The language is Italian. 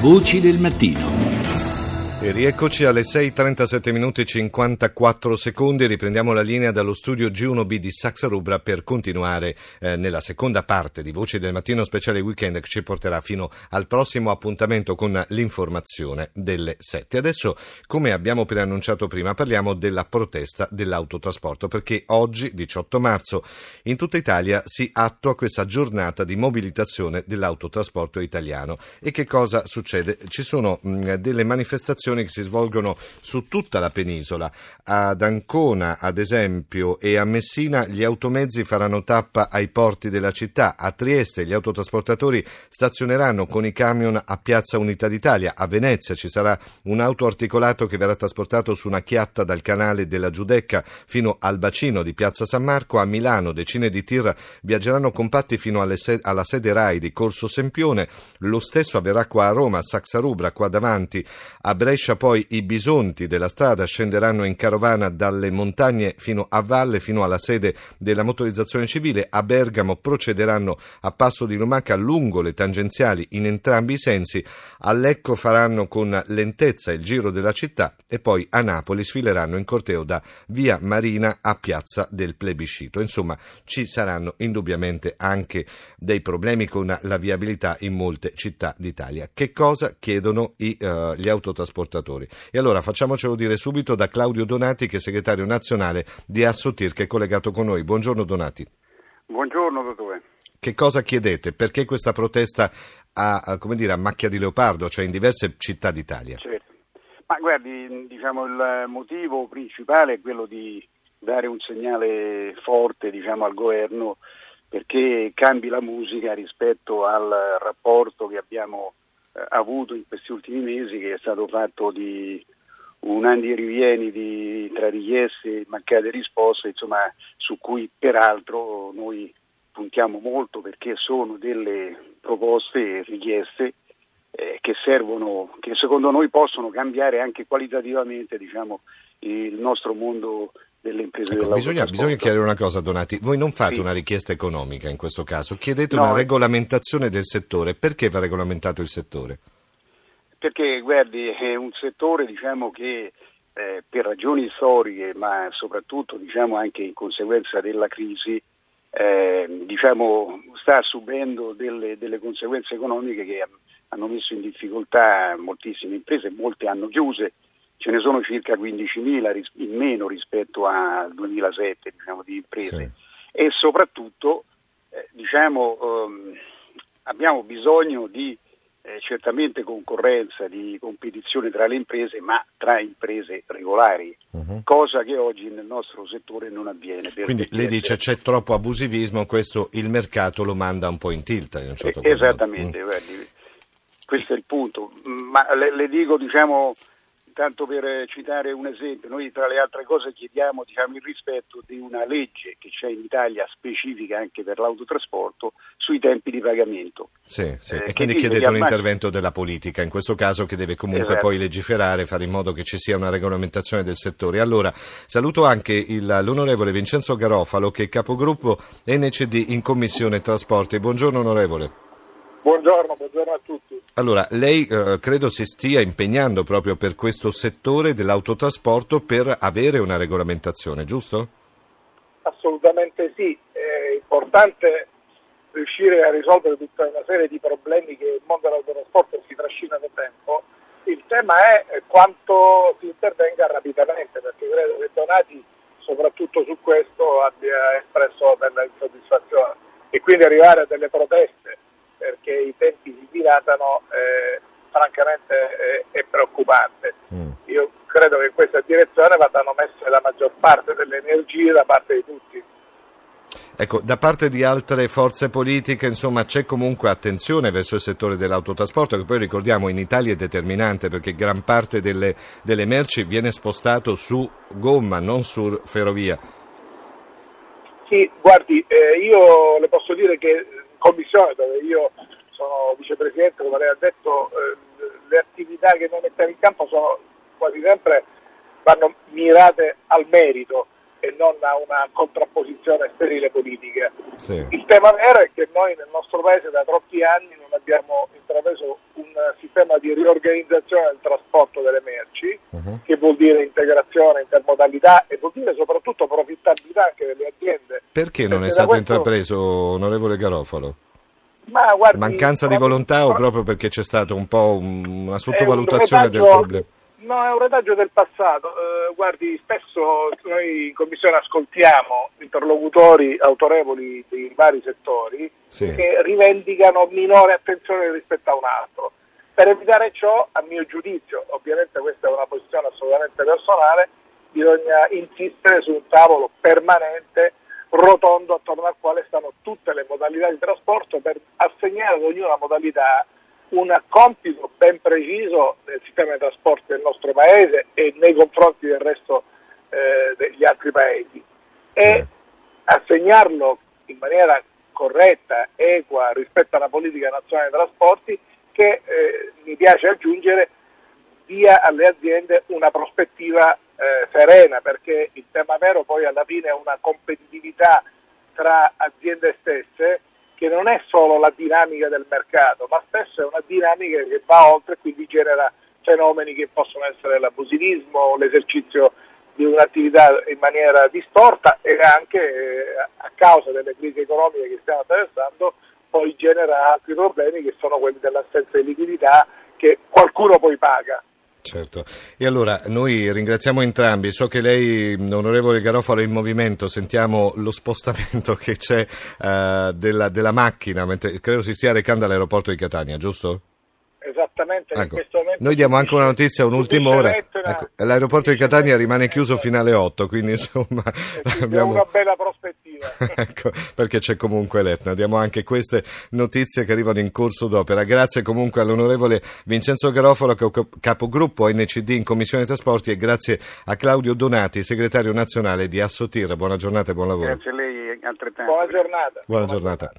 Voci del mattino. E rieccoci alle 6.37 minuti e 54 secondi, riprendiamo la linea dallo studio G1B di Saxa Rubra per continuare eh, nella seconda parte di Voci del Mattino Speciale Weekend che ci porterà fino al prossimo appuntamento con l'informazione delle 7. Adesso, come abbiamo preannunciato prima, parliamo della protesta dell'autotrasporto perché oggi, 18 marzo, in tutta Italia si attua questa giornata di mobilitazione dell'autotrasporto italiano. E che cosa succede? Ci sono mh, delle manifestazioni manifestazioni che si svolgono su tutta la penisola. Ad Ancona, ad esempio, e a Messina gli automezzi faranno tappa ai porti della città. A Trieste gli autotrasportatori stazioneranno con i camion a Piazza Unità d'Italia. A Venezia ci sarà un auto articolato che verrà trasportato su una chiatta dal canale della Giudecca fino al bacino di Piazza San Marco. A Milano decine di tir viaggeranno compatti fino se- alla sede RAI di Corso Sempione. Lo stesso avverrà qua a Roma, a Saxarubra, qua davanti. A Brescia Brescia poi i bisonti della strada scenderanno in carovana dalle montagne fino a valle, fino alla sede della motorizzazione civile. A Bergamo procederanno a passo di lumaca lungo le tangenziali in entrambi i sensi. A Lecco faranno con lentezza il giro della città e poi a Napoli sfileranno in corteo da via Marina a piazza del plebiscito. Insomma, ci saranno indubbiamente anche dei problemi con la viabilità in molte città d'Italia. Che cosa chiedono i, uh, gli autotrasportatori? Portatori. E allora facciamocelo dire subito da Claudio Donati, che è segretario nazionale di Assotir, che è collegato con noi. Buongiorno Donati. Buongiorno dottore. Che cosa chiedete? Perché questa protesta a, a, dire, a macchia di leopardo, cioè in diverse città d'Italia? Certo. Ma guardi, diciamo, il motivo principale è quello di dare un segnale forte diciamo, al governo perché cambi la musica rispetto al rapporto che abbiamo avuto in questi ultimi mesi che è stato fatto di un anno di rivieni di, tra richieste e mancate risposte, insomma, su cui peraltro noi puntiamo molto perché sono delle proposte e richieste eh, che servono, che secondo noi possono cambiare anche qualitativamente diciamo, il nostro mondo delle imprese ecco, bisogna, bisogna, chiarire una cosa Donati, voi non fate sì. una richiesta economica in questo caso, chiedete no, una regolamentazione del settore, perché va regolamentato il settore? Perché guardi, è un settore diciamo, che eh, per ragioni storiche ma soprattutto diciamo, anche in conseguenza della crisi eh, diciamo, sta subendo delle, delle conseguenze economiche che hanno messo in difficoltà moltissime imprese, molte hanno chiuse ce ne sono circa 15.000 in meno rispetto al 2007 diciamo, di imprese sì. e soprattutto eh, diciamo, ehm, abbiamo bisogno di eh, certamente concorrenza, di competizione tra le imprese, ma tra imprese regolari, uh-huh. cosa che oggi nel nostro settore non avviene. Quindi lei dice c'è troppo abusivismo, questo il mercato lo manda un po' in tilt. In certo eh, esattamente, mm. questo è il punto. Ma le, le dico diciamo tanto per citare un esempio, noi tra le altre cose chiediamo diciamo, il rispetto di una legge che c'è in Italia specifica anche per l'autotrasporto sui tempi di pagamento. Sì, sì. Eh, e quindi chiedete un intervento della politica, in questo caso che deve comunque esatto. poi legiferare, fare in modo che ci sia una regolamentazione del settore. Allora, saluto anche il, l'onorevole Vincenzo Garofalo che è capogruppo NCD in Commissione Trasporti. Buongiorno onorevole. Buongiorno, buongiorno a tutti. Allora, lei eh, credo si stia impegnando proprio per questo settore dell'autotrasporto per avere una regolamentazione, giusto? Assolutamente sì, è importante riuscire a risolvere tutta una serie di problemi che il mondo dell'autotrasporto si trascina da tempo. Il tema è quanto si intervenga rapidamente, perché credo che Donati soprattutto su questo abbia espresso della insoddisfazione e quindi arrivare a delle proteste perché i tempi si dilatano, eh, francamente è, è preoccupante. Mm. Io credo che in questa direzione vadano messe la maggior parte delle energie da parte di tutti. Ecco, da parte di altre forze politiche, insomma, c'è comunque attenzione verso il settore dell'autotrasporto, che poi ricordiamo in Italia è determinante perché gran parte delle, delle merci viene spostato su gomma, non su ferrovia. Sì, guardi, eh, io le posso dire che commissione dove io sono vicepresidente, come lei ha detto, eh, le attività che noi mettiamo in campo sono quasi sempre vanno mirate al merito e non a una contrapposizione sterile politica. Sì. Il tema vero è che noi nel nostro paese da troppi anni non abbiamo sistema tema di riorganizzazione del trasporto delle merci, uh-huh. che vuol dire integrazione, intermodalità e vuol dire soprattutto profittabilità anche delle aziende. Perché non Perché è stato questo... intrapreso, onorevole Garofalo? Ma guardi, Mancanza di volontà o proprio perché c'è stata un po' una sottovalutazione un del problema? No, è un retaggio del passato. Eh, guardi, spesso noi in Commissione ascoltiamo interlocutori autorevoli dei vari settori sì. che rivendicano minore attenzione rispetto a un altro. Per evitare ciò, a mio giudizio, ovviamente questa è una posizione assolutamente personale, bisogna insistere su un tavolo permanente rotondo attorno al quale stanno tutte le modalità di trasporto per assegnare ad ognuna modalità un compito ben preciso nel sistema di trasporto del nostro paese e nei confronti del resto eh, degli altri paesi. E assegnarlo in maniera corretta, equa rispetto alla politica nazionale dei trasporti che eh, mi piace aggiungere dia alle aziende una prospettiva eh, serena perché il tema vero poi alla fine è una competitività tra aziende stesse che non è solo la dinamica del mercato, ma spesso è una dinamica che va oltre e quindi genera fenomeni che possono essere l'abusivismo, l'esercizio di un'attività in maniera distorta e anche eh, a causa delle crisi economiche che stiamo attraversando poi genera altri problemi che sono quelli dell'assenza di liquidità che qualcuno poi paga. Certo, e allora noi ringraziamo entrambi, so che lei, onorevole Garofalo, è in movimento, sentiamo lo spostamento che c'è uh, della, della, macchina, mentre credo si stia recando all'aeroporto di Catania, giusto? Esattamente, ecco. Noi diamo anche una notizia un'ultima ora. Ecco, l'aeroporto di Catania rimane chiuso fino alle 8, quindi insomma eh abbiamo una bella prospettiva. ecco, perché c'è comunque l'Etna. Diamo anche queste notizie che arrivano in corso d'opera. Grazie comunque all'onorevole Vincenzo Garofalo, capogruppo NCD in Commissione Trasporti e grazie a Claudio Donati, segretario nazionale di Assotir. Buona giornata e buon lavoro. Grazie a lei altrettanto. Buona giornata. Buona giornata.